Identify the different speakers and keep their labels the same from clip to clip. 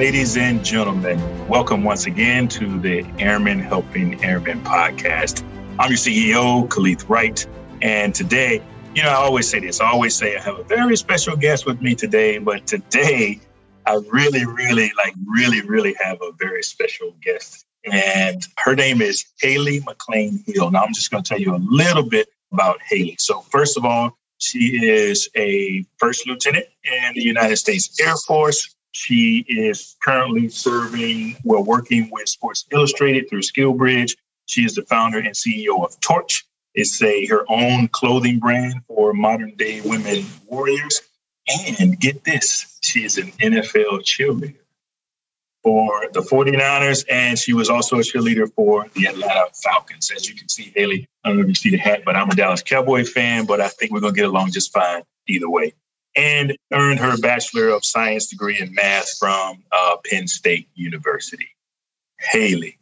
Speaker 1: Ladies and gentlemen, welcome once again to the Airmen Helping Airmen podcast. I'm your CEO, Kaleth Wright, and today, you know, I always say this, I always say I have a very special guest with me today, but today I really, really, like, really, really have a very special guest. And her name is Haley McClain-Hill. Now, I'm just going to tell you a little bit about Haley. So, first of all, she is a first lieutenant in the United States Air Force. She is currently serving, well, working with Sports Illustrated through SkillBridge. She is the founder and CEO of Torch. It's a her own clothing brand for modern day women warriors. And get this, she is an NFL cheerleader for the 49ers, and she was also a cheerleader for the Atlanta Falcons. As you can see, Haley, I don't know if you see the hat, but I'm a Dallas Cowboy fan, but I think we're going to get along just fine either way and earned her Bachelor of Science degree in math from uh, Penn State University. Haley,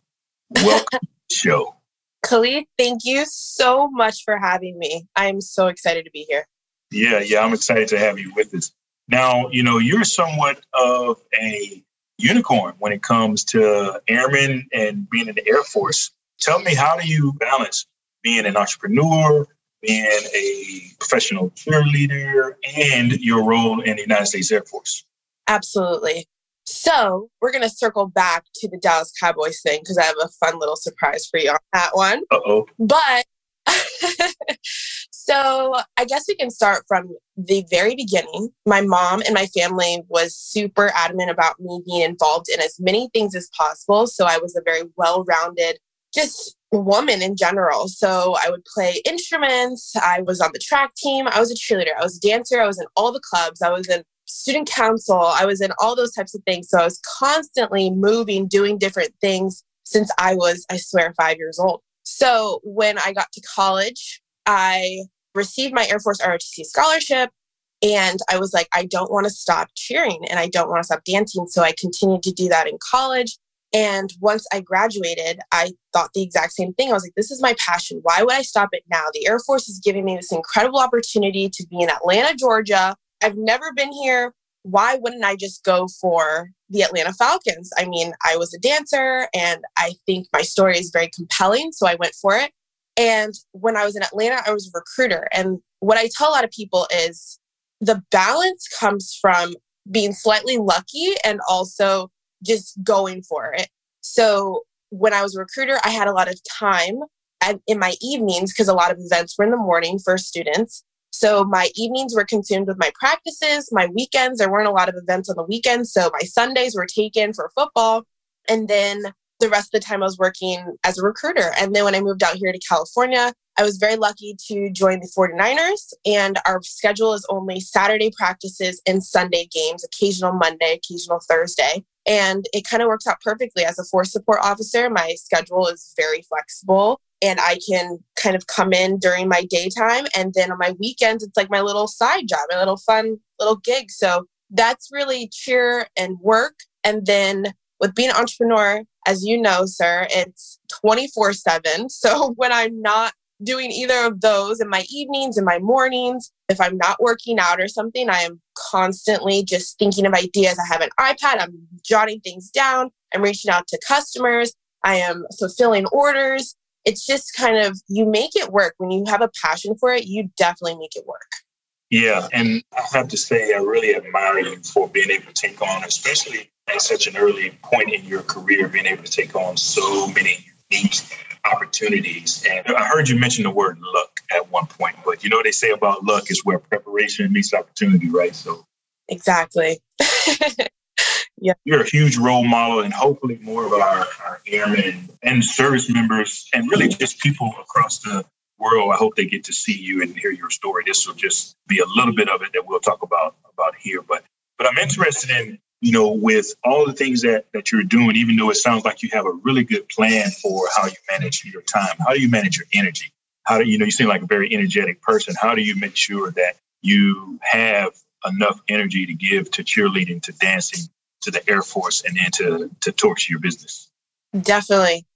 Speaker 1: welcome to the show.
Speaker 2: Khalid, thank you so much for having me. I'm so excited to be here.
Speaker 1: Yeah, yeah, I'm excited to have you with us. Now, you know, you're somewhat of a unicorn when it comes to airmen and being in the Air Force. Tell me, how do you balance being an entrepreneur, being a professional cheerleader and your role in the United States Air Force.
Speaker 2: Absolutely. So we're going to circle back to the Dallas Cowboys thing because I have a fun little surprise for you on that one.
Speaker 1: Uh oh.
Speaker 2: But so I guess we can start from the very beginning. My mom and my family was super adamant about me being involved in as many things as possible. So I was a very well rounded, just woman in general. So I would play instruments. I was on the track team. I was a cheerleader. I was a dancer. I was in all the clubs. I was in student council. I was in all those types of things. So I was constantly moving, doing different things since I was, I swear, five years old. So when I got to college, I received my Air Force ROTC scholarship. And I was like, I don't want to stop cheering and I don't want to stop dancing. So I continued to do that in college. And once I graduated, I thought the exact same thing. I was like, this is my passion. Why would I stop it now? The Air Force is giving me this incredible opportunity to be in Atlanta, Georgia. I've never been here. Why wouldn't I just go for the Atlanta Falcons? I mean, I was a dancer and I think my story is very compelling. So I went for it. And when I was in Atlanta, I was a recruiter. And what I tell a lot of people is the balance comes from being slightly lucky and also just going for it. So when I was a recruiter, I had a lot of time in my evenings because a lot of events were in the morning for students. So my evenings were consumed with my practices, my weekends. There weren't a lot of events on the weekends. So my Sundays were taken for football. And then the rest of the time I was working as a recruiter. And then when I moved out here to California, I was very lucky to join the 49ers. And our schedule is only Saturday practices and Sunday games, occasional Monday, occasional Thursday. And it kind of works out perfectly. As a force support officer, my schedule is very flexible and I can kind of come in during my daytime. And then on my weekends, it's like my little side job, my little fun little gig. So that's really cheer and work. And then with being an entrepreneur, as you know, sir, it's 24 7. So when I'm not doing either of those in my evenings and my mornings. If I'm not working out or something, I am constantly just thinking of ideas. I have an iPad, I'm jotting things down, I'm reaching out to customers, I am fulfilling orders. It's just kind of you make it work. When you have a passion for it, you definitely make it work.
Speaker 1: Yeah, and I have to say, I really admire you for being able to take on, especially at such an early point in your career, being able to take on so many unique opportunities. And I heard you mention the word luck at one point, but you know what they say about luck is where preparation meets opportunity, right? So
Speaker 2: exactly.
Speaker 1: yeah. You're a huge role model, and hopefully more of our, our airmen and service members, and really just people across the world. I hope they get to see you and hear your story. This will just be a little bit of it that we'll talk about about here. But but I'm interested in you know, with all the things that, that you're doing, even though it sounds like you have a really good plan for how you manage your time, how do you manage your energy? How do you know you seem like a very energetic person? How do you make sure that you have enough energy to give to cheerleading, to dancing, to the Air Force, and then to to torch your business?
Speaker 2: Definitely.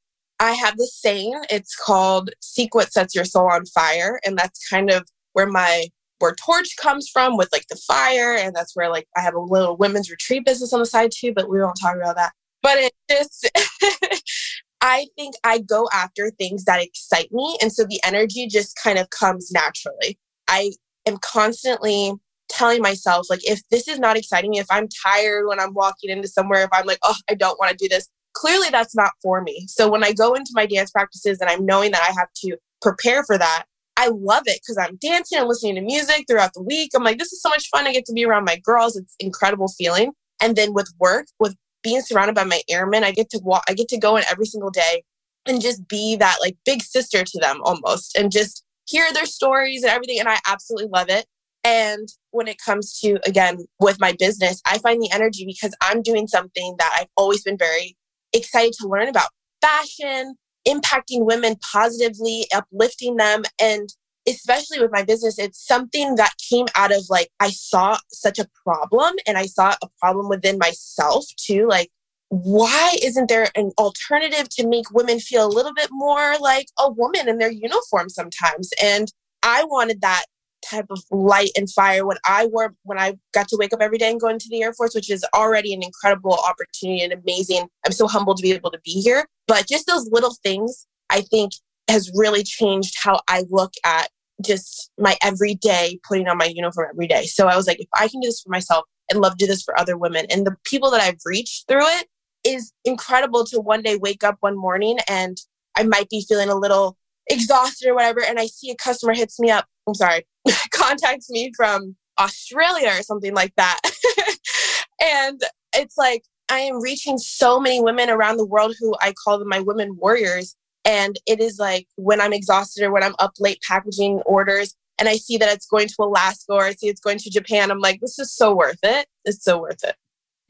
Speaker 2: I have this saying. It's called "Seek what sets your soul on fire," and that's kind of where my where Torch comes from with like the fire. And that's where like I have a little women's retreat business on the side too, but we won't talk about that. But it just, I think I go after things that excite me. And so the energy just kind of comes naturally. I am constantly telling myself, like, if this is not exciting me, if I'm tired when I'm walking into somewhere, if I'm like, oh, I don't want to do this, clearly that's not for me. So when I go into my dance practices and I'm knowing that I have to prepare for that, I love it because I'm dancing and listening to music throughout the week. I'm like, this is so much fun. I get to be around my girls. It's incredible feeling. And then with work, with being surrounded by my airmen, I get to walk, I get to go in every single day and just be that like big sister to them almost and just hear their stories and everything. And I absolutely love it. And when it comes to, again, with my business, I find the energy because I'm doing something that I've always been very excited to learn about fashion, impacting women positively, uplifting them. And especially with my business, it's something that came out of like, I saw such a problem and I saw a problem within myself too. Like, why isn't there an alternative to make women feel a little bit more like a woman in their uniform sometimes? And I wanted that type of light and fire when I wore when I got to wake up every day and go into the Air Force, which is already an incredible opportunity and amazing. I'm so humbled to be able to be here. But just those little things I think has really changed how I look at just my everyday putting on my uniform every day. So I was like, if I can do this for myself and love to do this for other women and the people that I've reached through it is incredible to one day wake up one morning and I might be feeling a little exhausted or whatever. And I see a customer hits me up. I'm sorry, contacts me from Australia or something like that. and it's like, I am reaching so many women around the world who I call them my women warriors. And it is like when I'm exhausted or when I'm up late packaging orders and I see that it's going to Alaska or I see it's going to Japan, I'm like, this is so worth it. It's so worth it.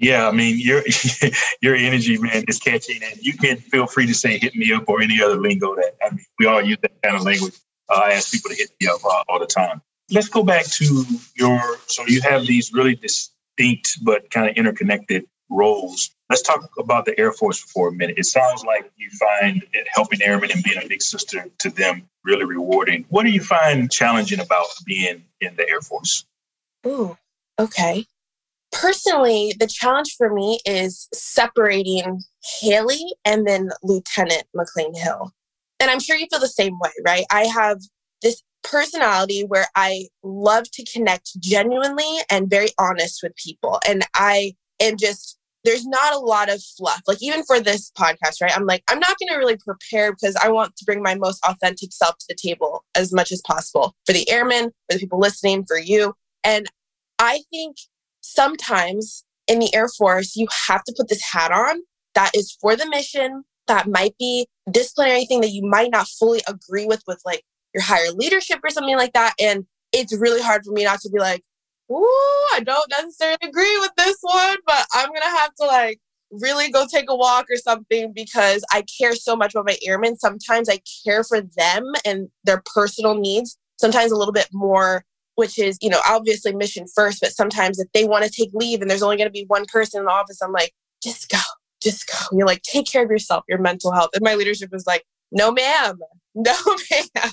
Speaker 1: Yeah, I mean your your energy, man, is catching, and you can feel free to say "hit me up" or any other lingo that I mean. We all use that kind of language. Uh, I ask people to hit me up uh, all the time. Let's go back to your. So you have these really distinct but kind of interconnected roles. Let's talk about the Air Force for a minute. It sounds like you find helping airmen and being a big sister to them really rewarding. What do you find challenging about being in the Air Force?
Speaker 2: Ooh, okay personally, the challenge for me is separating Haley and then Lieutenant McClain-Hill. And I'm sure you feel the same way, right? I have this personality where I love to connect genuinely and very honest with people. And I am just, there's not a lot of fluff. Like, even for this podcast, right? I'm like, I'm not going to really prepare because I want to bring my most authentic self to the table as much as possible for the airmen, for the people listening, for you. And I think sometimes in the Air Force, you have to put this hat on that is for the mission, that might be disciplinary thing that you might not fully agree with, with like your higher leadership or something like that. And it's really hard for me not to be like, Ooh, I don't necessarily agree with this one, but I'm going to have to like really go take a walk or something because I care so much about my airmen. Sometimes I care for them and their personal needs, sometimes a little bit more which is, you know, obviously mission first, but sometimes if they want to take leave and there's only going to be one person in the office, I'm like, just go, just go. And you're like, take care of yourself, your mental health. And my leadership was like, no, ma'am, no, ma'am.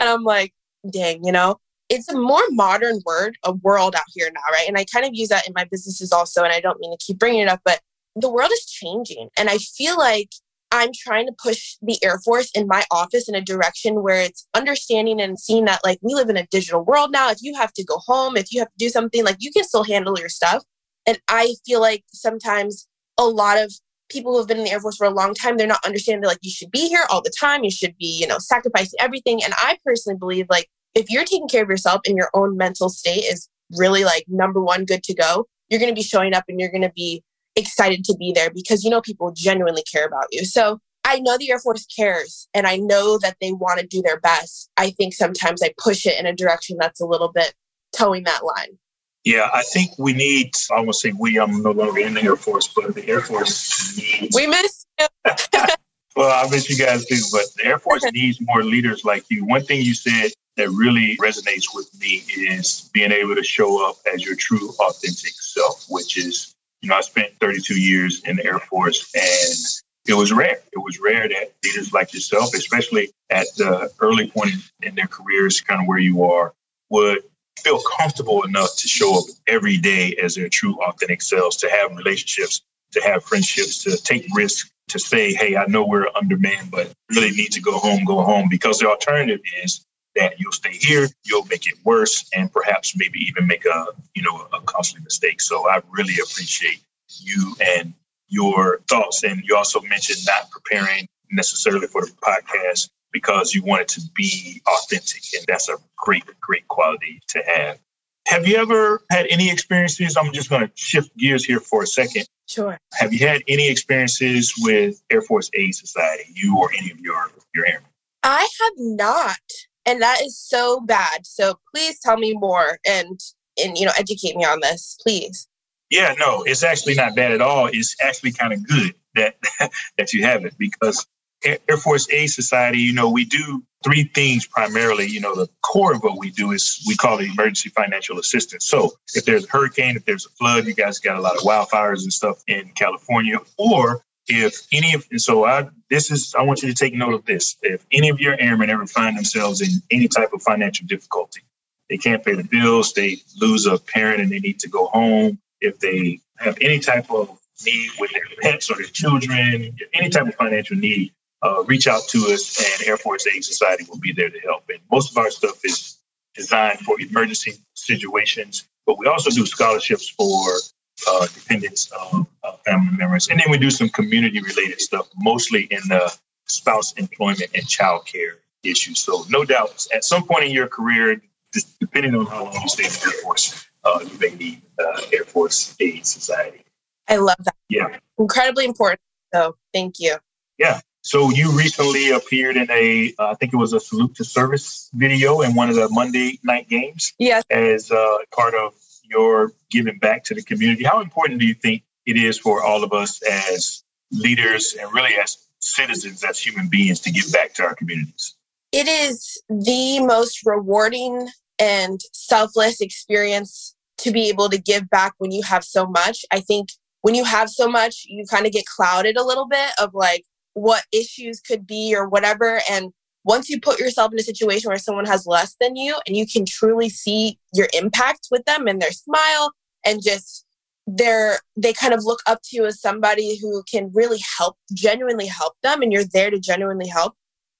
Speaker 2: And I'm like, dang, you know, it's a more modern word, a world out here now, right? And I kind of use that in my businesses also. And I don't mean to keep bringing it up, but the world is changing. And I feel like I'm trying to push the Air Force in my office in a direction where it's understanding and seeing that like we live in a digital world now. If you have to go home, if you have to do something, like you can still handle your stuff. And I feel like sometimes a lot of people who have been in the Air Force for a long time, they're not understanding that like you should be here all the time. You should be, you know, sacrificing everything. And I personally believe like if you're taking care of yourself and your own mental state is really like number one good to go, you're going to be showing up and you're going to be excited to be there because you know people genuinely care about you. So I know the Air Force cares and I know that they want to do their best. I think sometimes I push it in a direction that's a little bit towing that line.
Speaker 1: Yeah, I think we need, I won't say we, I'm no longer in the Air Force, but the Air Force needs.
Speaker 2: We miss you.
Speaker 1: well, I miss you guys too, but the Air Force needs more leaders like you. One thing you said that really resonates with me is being able to show up as your true, authentic self, which is you know, I spent 32 years in the Air Force and it was rare. It was rare that leaders like yourself, especially at the early point in their careers, kind of where you are, would feel comfortable enough to show up every day as their true, authentic selves, to have relationships, to have friendships, to take risks, to say, hey, I know we're undermanned, but really need to go home, go home. Because the alternative is that you'll stay here, you'll make it worse, and perhaps maybe even make a, you know, a costly mistake. So I really appreciate you and your thoughts. And you also mentioned not preparing necessarily for the podcast because you want it to be authentic. And that's a great, great quality to have. Have you ever had any experiences? I'm just going to shift gears here for a second.
Speaker 2: Sure.
Speaker 1: Have you had any experiences with Air Force Aid Society, you or any of your, your airmen?
Speaker 2: I have not. And that is so bad. So please tell me more and and you know educate me on this, please.
Speaker 1: Yeah, no, it's actually not bad at all. It's actually kind of good that that you have it because Air Force Aid Society, you know, we do three things primarily. You know, the core of what we do is we call it emergency financial assistance. So if there's a hurricane, if there's a flood, you guys got a lot of wildfires and stuff in California, or if any of so I this is I want you to take note of this. If any of your airmen ever find themselves in any type of financial difficulty, they can't pay the bills, they lose a parent and they need to go home, if they have any type of need with their pets or their children, any type of financial need, uh, reach out to us and Air Force Aid Society will be there to help. And most of our stuff is designed for emergency situations, but we also do scholarships for uh, dependents of uh, family members. And then we do some community related stuff, mostly in the spouse employment and child care issues. So, no doubt, at some point in your career, depending on how long you stay in the Air Force, uh, you may need uh, Air Force Aid Society.
Speaker 2: I love that.
Speaker 1: Yeah.
Speaker 2: Incredibly important. So, thank you.
Speaker 1: Yeah. So you recently appeared in a, uh, I think it was a salute to service video in one of the Monday night games.
Speaker 2: Yes.
Speaker 1: As uh, part of your giving back to the community. How important do you think it is for all of us as leaders and really as citizens, as human beings, to give back to our communities?
Speaker 2: It is the most rewarding and selfless experience to be able to give back when you have so much. I think when you have so much, you kind of get clouded a little bit of like what issues could be or whatever. And once you put yourself in a situation where someone has less than you and you can truly see your impact with them and their smile and just they're they kind of look up to you as somebody who can really help genuinely help them and you're there to genuinely help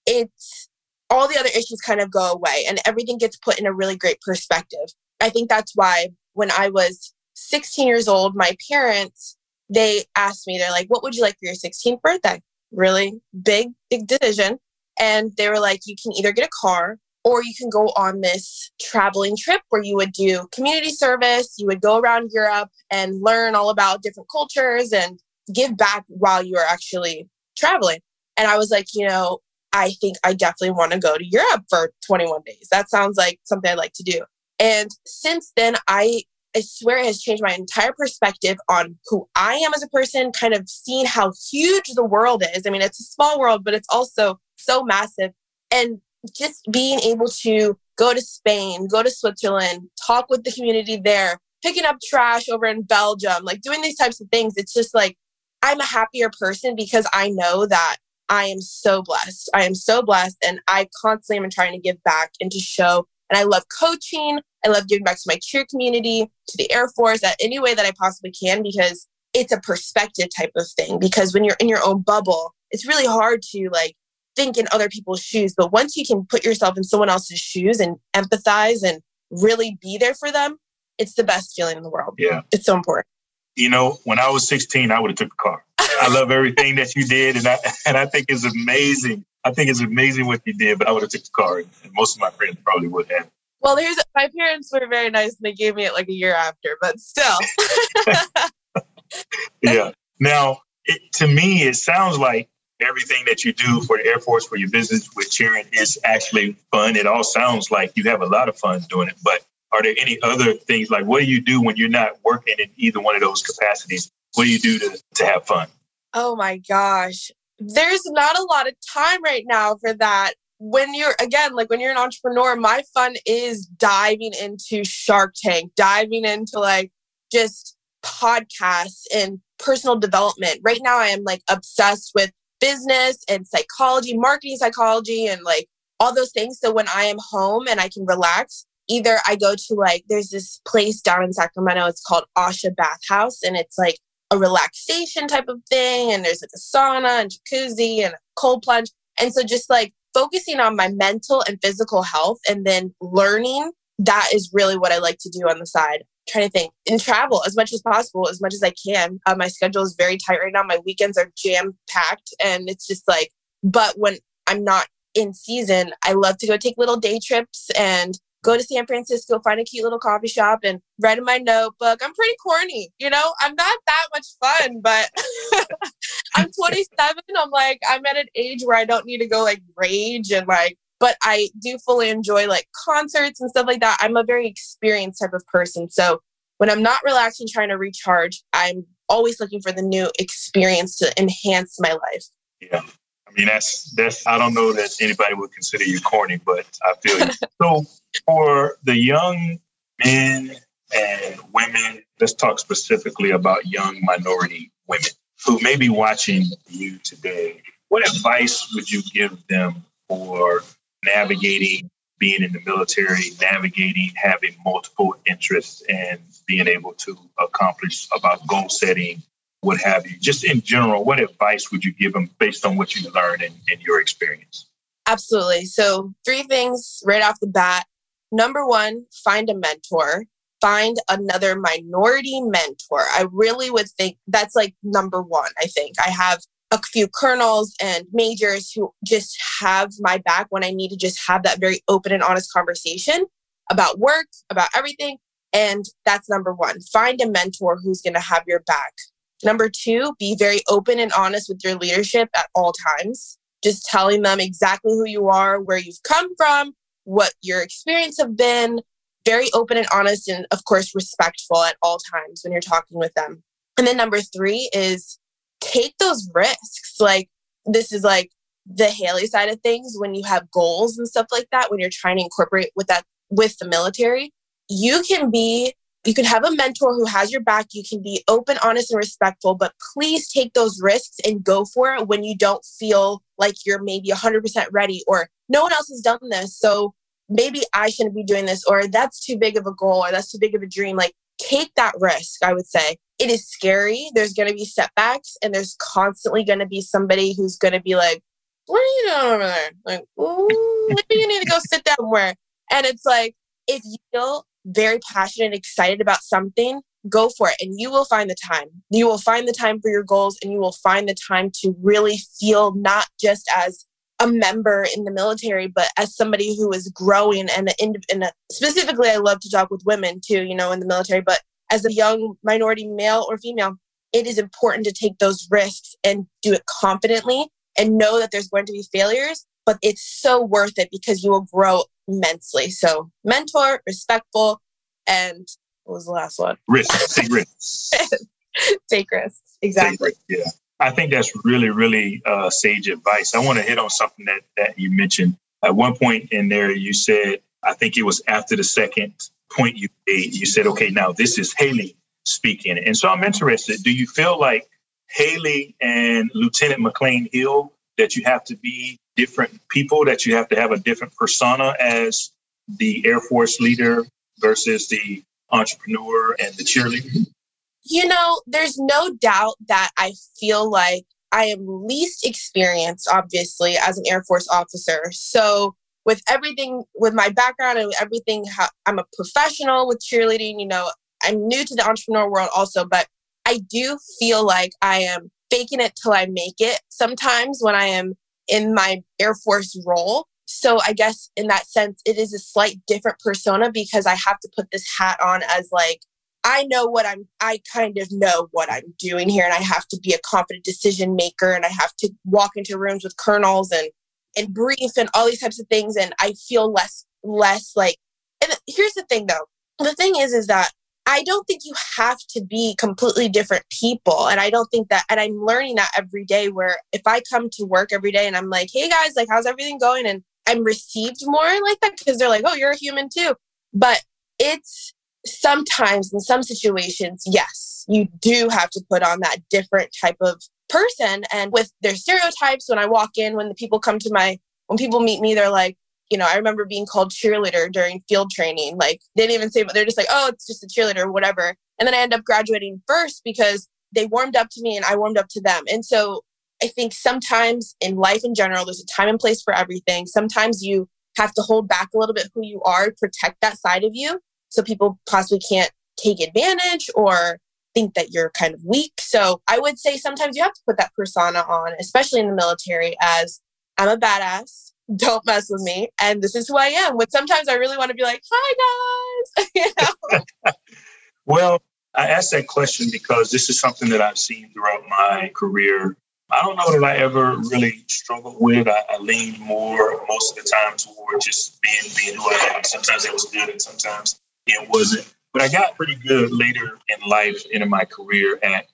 Speaker 2: it's all the other issues kind of go away and everything gets put in a really great perspective. I think that's why when i was 16 years old my parents they asked me they're like what would you like for your 16th birthday? Really big big decision and they were like, you can either get a car or you can go on this traveling trip where you would do community service. You would go around Europe and learn all about different cultures and give back while you are actually traveling. And I was like, you know, I think I definitely want to go to Europe for 21 days. That sounds like something I'd like to do. And since then, I I swear it has changed my entire perspective on who I am as a person, kind of seeing how huge the world is. I mean, it's a small world, but it's also so massive. And just being able to go to Spain, go to Switzerland, talk with the community there, picking up trash over in Belgium, like doing these types of things, it's just like I'm a happier person because I know that I am so blessed. I am so blessed. And I constantly am trying to give back and to show. And I love coaching. I love giving back to my cheer community, to the Air Force, at any way that I possibly can because it's a perspective type of thing. Because when you're in your own bubble, it's really hard to like think in other people's shoes. But once you can put yourself in someone else's shoes and empathize and really be there for them, it's the best feeling in the world.
Speaker 1: Yeah.
Speaker 2: It's so important.
Speaker 1: You know, when I was 16, I would have took a car. I love everything that you did, and I and I think it's amazing. I think it's amazing what you did, but I would have took the car, and most of my friends probably would have.
Speaker 2: Well, there's my parents were very nice, and they gave me it like a year after, but still.
Speaker 1: yeah. Now, it, to me, it sounds like everything that you do for the Air Force, for your business with cheering is actually fun. It all sounds like you have a lot of fun doing it. But are there any other things like what do you do when you're not working in either one of those capacities? What do you do to, to have fun?
Speaker 2: Oh my gosh. There's not a lot of time right now for that. When you're, again, like when you're an entrepreneur, my fun is diving into Shark Tank, diving into like just podcasts and personal development. Right now, I am like obsessed with business and psychology, marketing psychology, and like all those things. So when I am home and I can relax, either I go to like, there's this place down in Sacramento, it's called Asha Bathhouse, and it's like a relaxation type of thing. And there's like a sauna and jacuzzi and a cold plunge. And so just like focusing on my mental and physical health and then learning, that is really what I like to do on the side. Trying to think and travel as much as possible, as much as I can. Uh, my schedule is very tight right now. My weekends are jam packed, and it's just like, but when I'm not in season, I love to go take little day trips and go to San Francisco, find a cute little coffee shop and write in my notebook. I'm pretty corny, you know, I'm not that much fun, but I'm 27. I'm like, I'm at an age where I don't need to go like rage and like, but I do fully enjoy like concerts and stuff like that. I'm a very experienced type of person. So when I'm not relaxing, trying to recharge, I'm always looking for the new experience to enhance my life.
Speaker 1: Yeah. I mean, that's that's. I don't know that anybody would consider you corny, but I feel you. so, for the young men and women, let's talk specifically about young minority women who may be watching you today. What advice would you give them for navigating being in the military, navigating having multiple interests, and being able to accomplish about goal setting what have you. Just in general, what advice would you give them based on what you learned in, in your experience?
Speaker 2: Absolutely. So, three things right off the bat. Number one, find a mentor, find another minority mentor. I really would think that's like number one. I think I have a few colonels and majors who just have my back when I need to just have that very open and honest conversation about work, about everything. And that's number one. Find a mentor who's going to have your back. Number two, be very open and honest with your leadership at all times. Just telling them exactly who you are, where you've come from, what your experience have been. Very open and honest, and of course, respectful at all times when you're talking with them. And then number three is take those risks. Like, this is like the Haley side of things when you have goals and stuff like that, when you're trying to incorporate with that with the military, you can be you can have a mentor who has your back. You can be open, honest, and respectful, but please take those risks and go for it when you don't feel like you're maybe 100% ready or no one else has done this. So maybe I shouldn't be doing this, or that's too big of a goal, or that's too big of a dream. Like, take that risk, I would say. It is scary. There's going to be setbacks, and there's constantly going to be somebody who's going to be like, What are you doing over there? Like, maybe you need to go sit down somewhere. And it's like, if you feel very passionate and excited about something, go for it and you will find the time. You will find the time for your goals and you will find the time to really feel not just as a member in the military, but as somebody who is growing and, in, a, specifically, I love to talk with women too, you know, in the military, but as a young minority male or female, it is important to take those risks and do it confidently and know that there's going to be failures, but it's so worth it because you will grow immensely. So, mentor, respectful, and what was the last one?
Speaker 1: Risk. Take risks.
Speaker 2: take risks. Exactly.
Speaker 1: yeah. I think that's really, really uh, sage advice. I want to hit on something that, that you mentioned. At one point in there, you said, I think it was after the second point you made, you said, okay, now this is Haley speaking. And so I'm interested. Do you feel like Haley and Lieutenant McClain-Hill, that you have to be different people, that you have to have a different persona as the Air Force leader versus the entrepreneur and the cheerleader?
Speaker 2: You know, there's no doubt that I feel like I am least experienced, obviously, as an Air Force officer. So, with everything, with my background and everything, I'm a professional with cheerleading. You know, I'm new to the entrepreneur world also, but I do feel like I am faking it till I make it sometimes when I am in my Air Force role. So I guess in that sense, it is a slight different persona because I have to put this hat on as like, I know what I'm, I kind of know what I'm doing here. And I have to be a confident decision maker and I have to walk into rooms with colonels and, and brief and all these types of things. And I feel less, less like, and here's the thing though. The thing is, is that I don't think you have to be completely different people. And I don't think that, and I'm learning that every day where if I come to work every day and I'm like, hey guys, like, how's everything going? And I'm received more like that because they're like, oh, you're a human too. But it's sometimes in some situations, yes, you do have to put on that different type of person. And with their stereotypes, when I walk in, when the people come to my, when people meet me, they're like, you know, I remember being called cheerleader during field training. Like they didn't even say, but they're just like, oh, it's just a cheerleader whatever. And then I end up graduating first because they warmed up to me and I warmed up to them. And so I think sometimes in life in general, there's a time and place for everything. Sometimes you have to hold back a little bit who you are, protect that side of you so people possibly can't take advantage or think that you're kind of weak. So I would say sometimes you have to put that persona on, especially in the military, as I'm a badass. Don't mess with me. And this is who I am. But sometimes I really want to be like, hi guys. you know?
Speaker 1: well, I asked that question because this is something that I've seen throughout my career. I don't know that I ever really struggled with. I, I leaned more most of the time toward just being being who I am. Sometimes it was good and sometimes it wasn't. But I got pretty good later in life and in my career at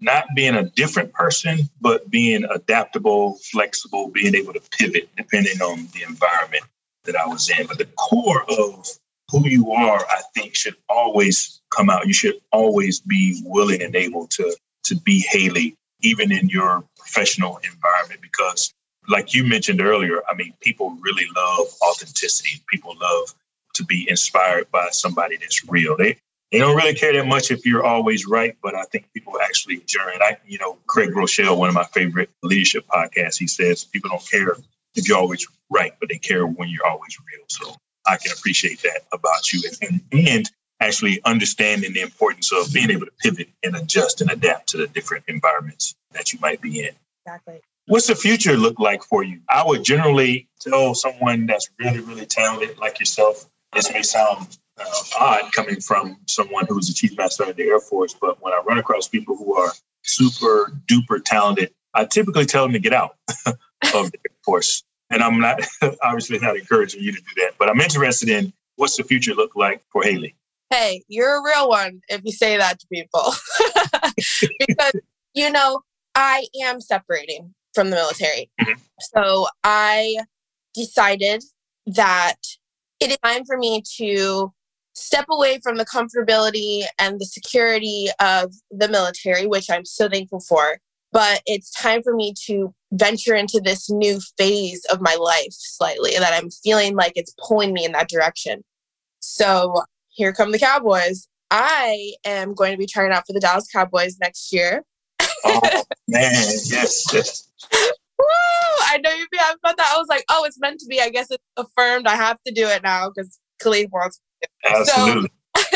Speaker 1: not being a different person, but being adaptable, flexible, being able to pivot depending on the environment that I was in. But the core of who you are, I think, should always come out. You should always be willing and able to to be Haley, even in your professional environment, because like you mentioned earlier, I mean, people really love authenticity. People love to be inspired by somebody that's real. They they don't really care that much if you're always right, but I think people actually enjoy it. I, you know, Craig Groeschel, one of my favorite leadership podcasts, he says people don't care if you're always right, but they care when you're always real. So I can appreciate that about you and, and, and actually understanding the importance of being able to pivot and adjust and adapt to the different environments that you might be in.
Speaker 2: Exactly.
Speaker 1: What's the future look like for you? I would generally tell someone that's really, really talented like yourself. This may sound uh, odd coming from someone who's a chief master of the Air Force, but when I run across people who are super duper talented, I typically tell them to get out of the Air Force. And I'm not obviously not encouraging you to do that, but I'm interested in what's the future look like for Haley.
Speaker 2: Hey, you're a real one if you say that to people. because, you know, I am separating from the military. Mm-hmm. So I decided that it is time for me to step away from the comfortability and the security of the military, which I'm so thankful for. But it's time for me to venture into this new phase of my life slightly that I'm feeling like it's pulling me in that direction. So here come the Cowboys. I am going to be trying out for the Dallas Cowboys next year.
Speaker 1: oh, man, yes. yes.
Speaker 2: I know you'd be happy about that. I was like, oh, it's meant to be. I guess it's affirmed. I have to do it now because Khalid wants
Speaker 1: Absolutely.
Speaker 2: So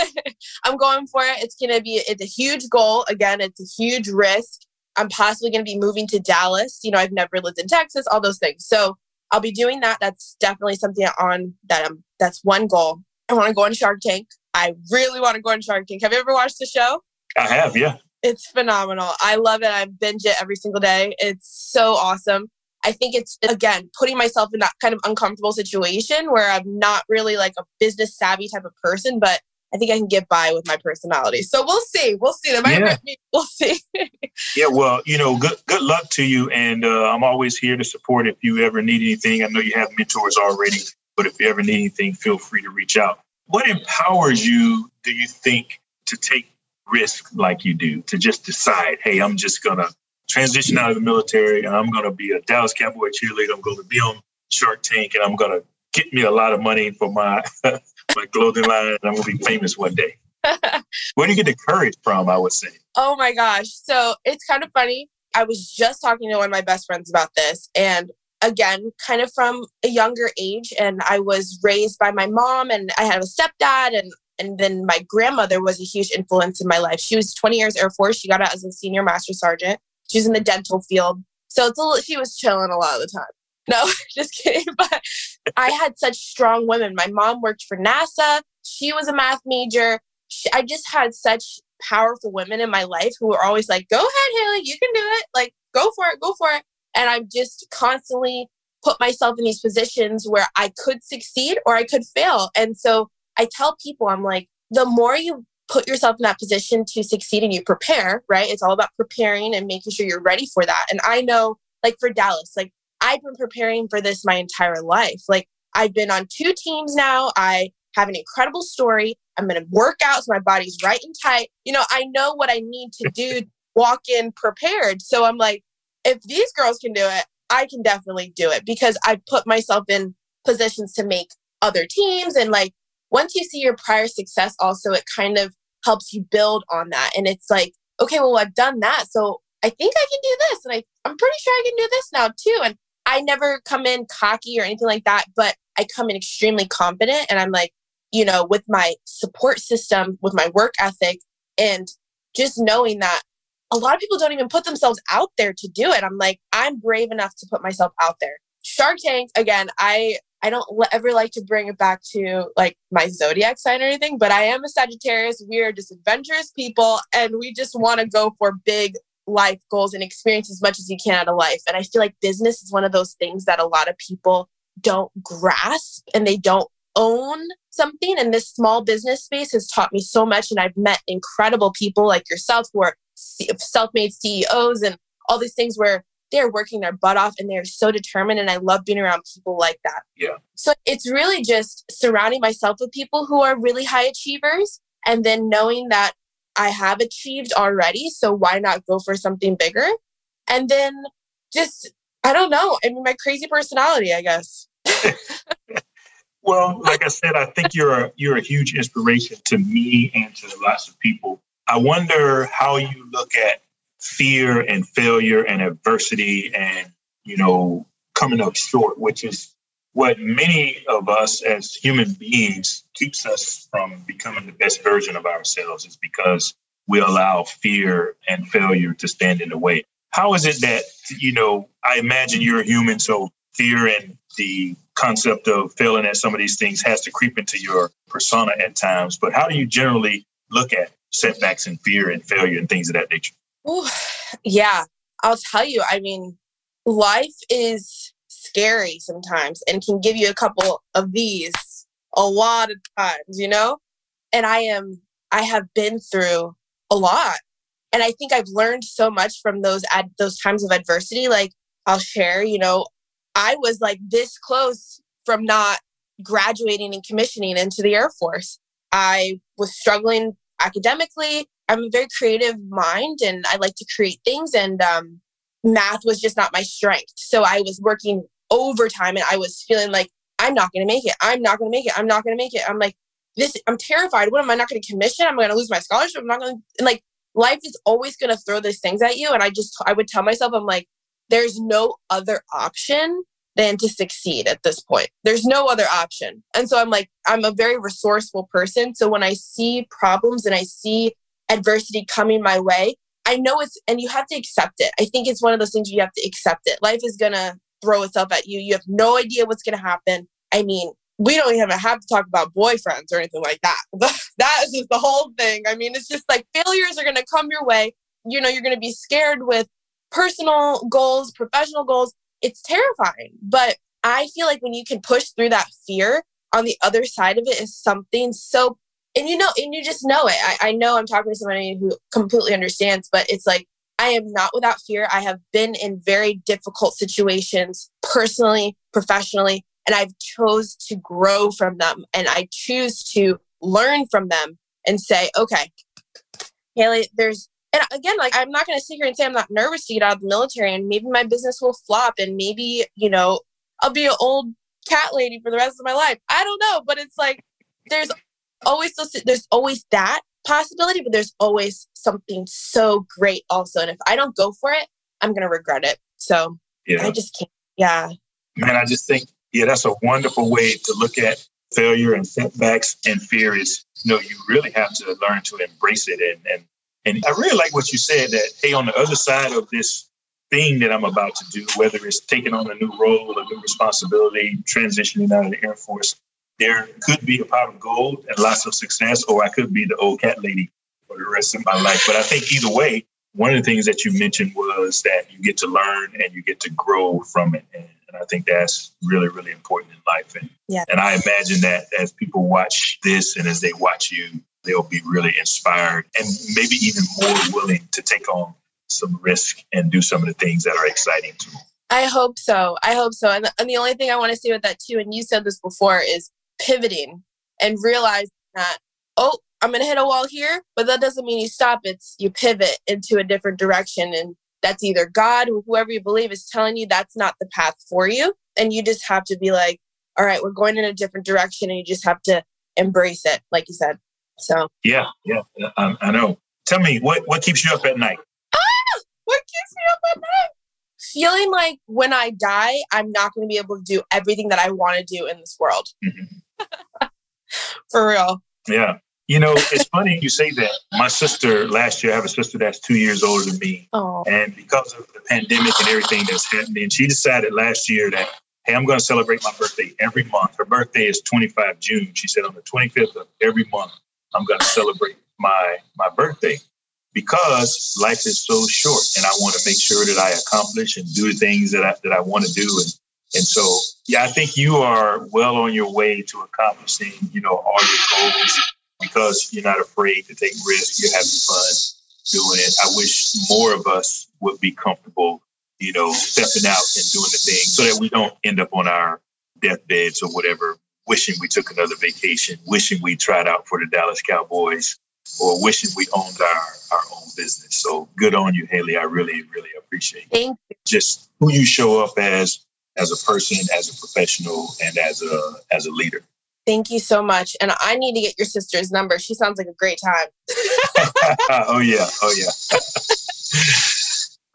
Speaker 2: I'm going for it. It's going to be, it's a huge goal. Again, it's a huge risk. I'm possibly going to be moving to Dallas. You know, I've never lived in Texas, all those things. So I'll be doing that. That's definitely something on that. I'm, that's one goal. I want to go on Shark Tank. I really want to go on Shark Tank. Have you ever watched the show?
Speaker 1: I have, yeah.
Speaker 2: It's phenomenal. I love it. I binge it every single day. It's so awesome. I think it's again putting myself in that kind of uncomfortable situation where I'm not really like a business savvy type of person, but I think I can get by with my personality. So we'll see. We'll see. That might yeah. me. We'll see.
Speaker 1: yeah. Well, you know, good good luck to you, and uh, I'm always here to support if you ever need anything. I know you have mentors already, but if you ever need anything, feel free to reach out. What empowers you? Do you think to take risk like you do? To just decide, hey, I'm just gonna transition out of the military and I'm going to be a Dallas Cowboy cheerleader. I'm going to be on Shark Tank and I'm going to get me a lot of money for my my clothing line and I'm going to be famous one day. Where do you get the courage from? I would say.
Speaker 2: Oh my gosh! So it's kind of funny. I was just talking to one of my best friends about this, and again, kind of from a younger age, and I was raised by my mom, and I had a stepdad, and and then my grandmother was a huge influence in my life. She was 20 years Air Force. She got out as a senior master sergeant. She's in the dental field. So it's a little, she was chilling a lot of the time. No, just kidding. But I had such strong women. My mom worked for NASA. She was a math major. She, I just had such powerful women in my life who were always like, go ahead, Haley, you can do it. Like, go for it, go for it. And I just constantly put myself in these positions where I could succeed or I could fail. And so I tell people, I'm like, the more you put yourself in that position to succeed and you prepare, right? It's all about preparing and making sure you're ready for that. And I know, like for Dallas, like I've been preparing for this my entire life. Like I've been on two teams now. I have an incredible story. I'm going to work out so my body's right and tight. You know, I know what I need to do, walk in prepared. So I'm like, if these girls can do it, I can definitely do it because I put myself in positions to make other teams. And like once you see your prior success, also, it kind of helps you build on that. And it's like, okay, well, I've done that. So I think I can do this. And I, I'm pretty sure I can do this now too. And I never come in cocky or anything like that, but I come in extremely confident. And I'm like, you know, with my support system, with my work ethic, and just knowing that a lot of people don't even put themselves out there to do it. I'm like, I'm brave enough to put myself out there. Shark Tank, again, I I don't ever like to bring it back to like my zodiac sign or anything, but I am a Sagittarius. We are just adventurous people and we just want to go for big life goals and experience as much as you can out of life. And I feel like business is one of those things that a lot of people don't grasp and they don't own something. And this small business space has taught me so much. And I've met incredible people like yourself who are self made CEOs and all these things where they're working their butt off and they're so determined. And I love being around people like that.
Speaker 1: Yeah.
Speaker 2: So it's really just surrounding myself with people who are really high achievers and then knowing that I have achieved already. So why not go for something bigger? And then just, I don't know. I mean, my crazy personality, I guess.
Speaker 1: well, like I said, I think you're a, you're a huge inspiration to me and to lots of people. I wonder how you look at fear and failure and adversity and, you know, coming up short, which is what many of us as human beings keeps us from becoming the best version of ourselves is because we allow fear and failure to stand in the way. How is it that, you know, I imagine you're a human, so fear and the concept of failing at some of these things has to creep into your persona at times. But how do you generally look at setbacks and fear and failure and things of that nature?
Speaker 2: Ooh, yeah, I'll tell you. I mean, life is scary sometimes and can give you a couple of these a lot of times, you know? And I am, I have been through a lot. And I think I've learned so much from those ad, those times of adversity. Like I'll share, you know, I was like this close from not graduating and commissioning into the Air Force. I was struggling academically. I'm a very creative mind and I like to create things and um, math was just not my strength. So I was working overtime and I was feeling like I'm not going to make it. I'm not going to make it. I'm not going to make it. I'm like this I'm terrified. What am I not going to commission? I'm going to lose my scholarship. I'm not going to like life is always going to throw these things at you and I just I would tell myself I'm like there's no other option than to succeed at this point. There's no other option. And so I'm like, I'm a very resourceful person. So when I see problems and I see adversity coming my way, I know it's, and you have to accept it. I think it's one of those things you have to accept it. Life is going to throw itself at you. You have no idea what's going to happen. I mean, we don't even have to talk about boyfriends or anything like that. that is just the whole thing. I mean, it's just like failures are going to come your way. You know, you're going to be scared with personal goals, professional goals it's terrifying. But I feel like when you can push through that fear, on the other side of it is something so and you know and you just know it I, I know i'm talking to somebody who completely understands but it's like i am not without fear i have been in very difficult situations personally professionally and i've chose to grow from them and i choose to learn from them and say okay haley there's and again, like I'm not going to sit here and say I'm not nervous to get out of the military, and maybe my business will flop, and maybe you know I'll be an old cat lady for the rest of my life. I don't know, but it's like there's always there's always that possibility, but there's always something so great also. And if I don't go for it, I'm going to regret it. So yeah. I just can't. Yeah.
Speaker 1: Man, I just think yeah, that's a wonderful way to look at failure and setbacks and fear. Is you know you really have to learn to embrace it and and and I really like what you said that, hey, on the other side of this thing that I'm about to do, whether it's taking on a new role, a new responsibility, transitioning out of the Air Force, there could be a pot of gold and lots of success, or I could be the old cat lady for the rest of my life. But I think either way, one of the things that you mentioned was that you get to learn and you get to grow from it. And, and I think that's really, really important in life. And,
Speaker 2: yeah.
Speaker 1: and I imagine that as people watch this and as they watch you, they'll be really inspired and maybe even more willing to take on some risk and do some of the things that are exciting to them.
Speaker 2: I hope so. I hope so. And the, and the only thing I want to say with that too, and you said this before, is pivoting and realizing that, oh, I'm going to hit a wall here, but that doesn't mean you stop. It's you pivot into a different direction. And that's either God or whoever you believe is telling you that's not the path for you. And you just have to be like, all right, we're going in a different direction and you just have to embrace it, like you said. So,
Speaker 1: yeah, yeah, I, I know. Tell me, what, what keeps you up at night?
Speaker 2: Ah, what keeps me up at night? Feeling like when I die, I'm not going to be able to do everything that I want to do in this world. Mm-hmm. For real.
Speaker 1: Yeah. You know, it's funny you say that. My sister last year, I have a sister that's two years older than me. Oh. And because of the pandemic and everything that's happening, she decided last year that, hey, I'm going to celebrate my birthday every month. Her birthday is 25 June. She said on the 25th of every month, I'm going to celebrate my my birthday because life is so short and I want to make sure that I accomplish and do the things that I, that I want to do. And, and so, yeah, I think you are well on your way to accomplishing, you know, all your goals because you're not afraid to take risks. You're having fun doing it. I wish more of us would be comfortable, you know, stepping out and doing the thing so that we don't end up on our deathbeds or whatever, wishing we took another vacation, wishing we tried out for the Dallas Cowboys, or wishing we owned our, our own business. So good on you, Haley. I really, really appreciate
Speaker 2: Thank you.
Speaker 1: just who you show up as as a person, as a professional, and as a as a leader.
Speaker 2: Thank you so much. And I need to get your sister's number. She sounds like a great time.
Speaker 1: oh, yeah. Oh, yeah.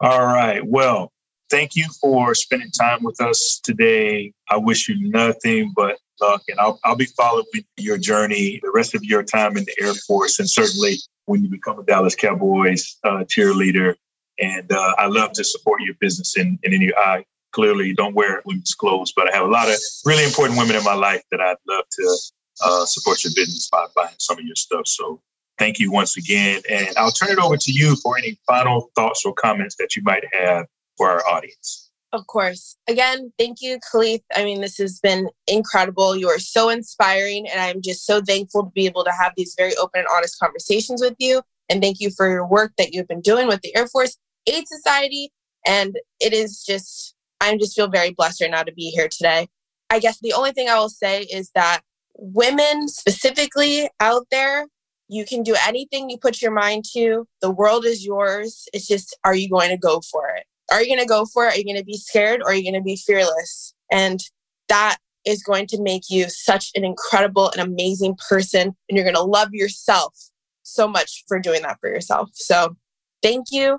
Speaker 1: All right. Well, thank you for spending time with us today. I wish you nothing but luck, and I'll, I'll be following your journey the rest of your time in the Air Force, and certainly when you become a Dallas Cowboys uh, cheerleader. And uh, I love to support your business in, in any. I clearly don't wear women's clothes, but I have a lot of really important women in my life that I'd love to uh, support your business by buying some of your stuff. So thank you once again. And I'll turn it over to you for any final thoughts or comments that you might have for our audience.
Speaker 2: Of course. Again, thank you, Kaleth. I mean, this has been incredible. You are so inspiring, and I'm just so thankful to be able to have these very open and honest conversations with you. And thank you for your work that you've been doing with the Air Force Aid Society. And it is just I just feel very blessed right now to be here today. I guess the only thing I will say is that women specifically out there, you can do anything you put your mind to. The world is yours. It's just, are you going to go for it? Are you going to go for it? Are you going to be scared or are you going to be fearless? And that is going to make you such an incredible and amazing person. And you're going to love yourself so much for doing that for yourself. So thank you.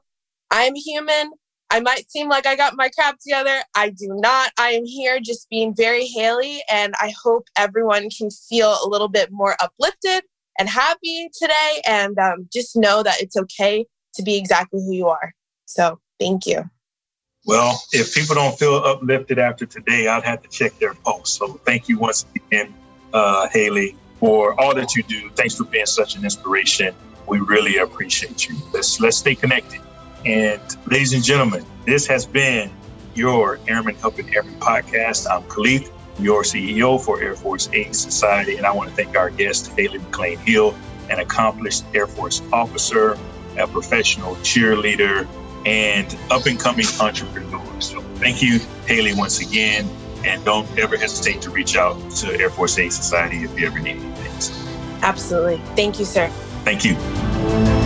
Speaker 2: I'm human. I might seem like I got my crap together. I do not. I am here just being very Haley, and I hope everyone can feel a little bit more uplifted and happy today. And um, just know that it's okay to be exactly who you are. So, thank you.
Speaker 1: Well, if people don't feel uplifted after today, I'd have to check their pulse. So, thank you once again, uh, Haley, for all that you do. Thanks for being such an inspiration. We really appreciate you. Let's let's stay connected. And ladies and gentlemen, this has been your Airmen Helping Airmen podcast. I'm Kaleth, your CEO for Air Force Aid Society, and I want to thank our guest, Haley McClain-Hill, an accomplished Air Force officer, a professional cheerleader, and up and coming entrepreneur. So thank you, Haley, once again. And don't ever hesitate to reach out to Air Force Aid Society if you ever need anything.
Speaker 2: Absolutely. Thank you, sir.
Speaker 1: Thank you.